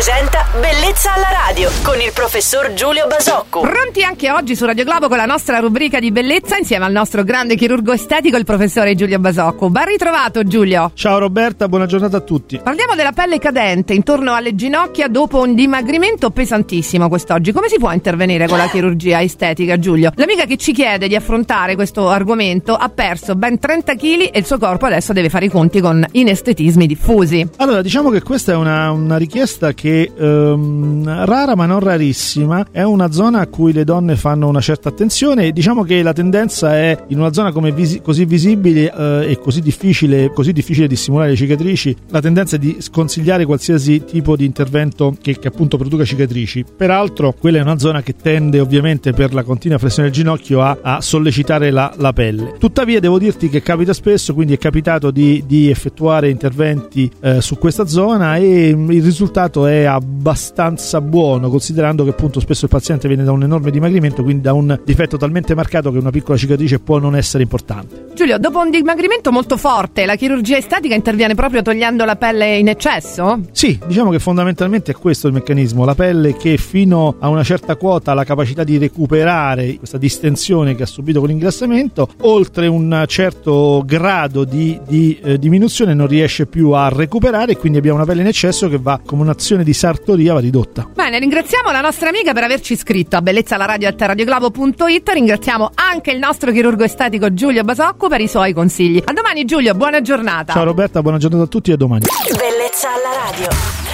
presenta Bellezza alla radio con il professor Giulio Basocco. Pronti anche oggi su Radio Globo con la nostra rubrica di bellezza insieme al nostro grande chirurgo estetico, il professore Giulio Basocco. Ben ritrovato Giulio. Ciao Roberta, buona giornata a tutti. Parliamo della pelle cadente intorno alle ginocchia dopo un dimagrimento pesantissimo quest'oggi. Come si può intervenire con la chirurgia estetica, Giulio? L'amica che ci chiede di affrontare questo argomento ha perso ben 30 kg e il suo corpo adesso deve fare i conti con inestetismi diffusi. Allora, diciamo che questa è una, una richiesta che ehm, rara ma non rarissima, è una zona a cui le donne fanno una certa attenzione diciamo che la tendenza è in una zona visi- così visibile eh, e così difficile, così difficile di simulare le cicatrici, la tendenza è di sconsigliare qualsiasi tipo di intervento che, che appunto produca cicatrici. Peraltro quella è una zona che tende ovviamente per la continua flessione del ginocchio a, a sollecitare la, la, pelle. Tuttavia devo dirti che capita spesso, quindi è capitato di, di effettuare interventi eh, su questa zona e il risultato è abbastanza buono considerando che appunto spesso il paziente viene da un enorme dimagrimento quindi da un difetto talmente marcato che una piccola cicatrice può non essere importante. Giulio, dopo un dimagrimento molto forte, la chirurgia estetica interviene proprio togliendo la pelle in eccesso? Sì, diciamo che fondamentalmente è questo il meccanismo, la pelle che fino a una certa quota ha la capacità di recuperare questa distensione che ha subito con l'ingrassamento, oltre un certo grado di, di eh, diminuzione non riesce più a recuperare e quindi abbiamo una pelle in eccesso che va come un'azione di sartoria va ridotta. Bene, ringraziamo la nostra amica per averci iscritto a bellezza alla radio ringraziamo anche il nostro chirurgo estetico Giulio Basocco per i suoi consigli. A domani Giulio, buona giornata. Ciao Roberta, buona giornata a tutti e a domani. Bellezza alla radio.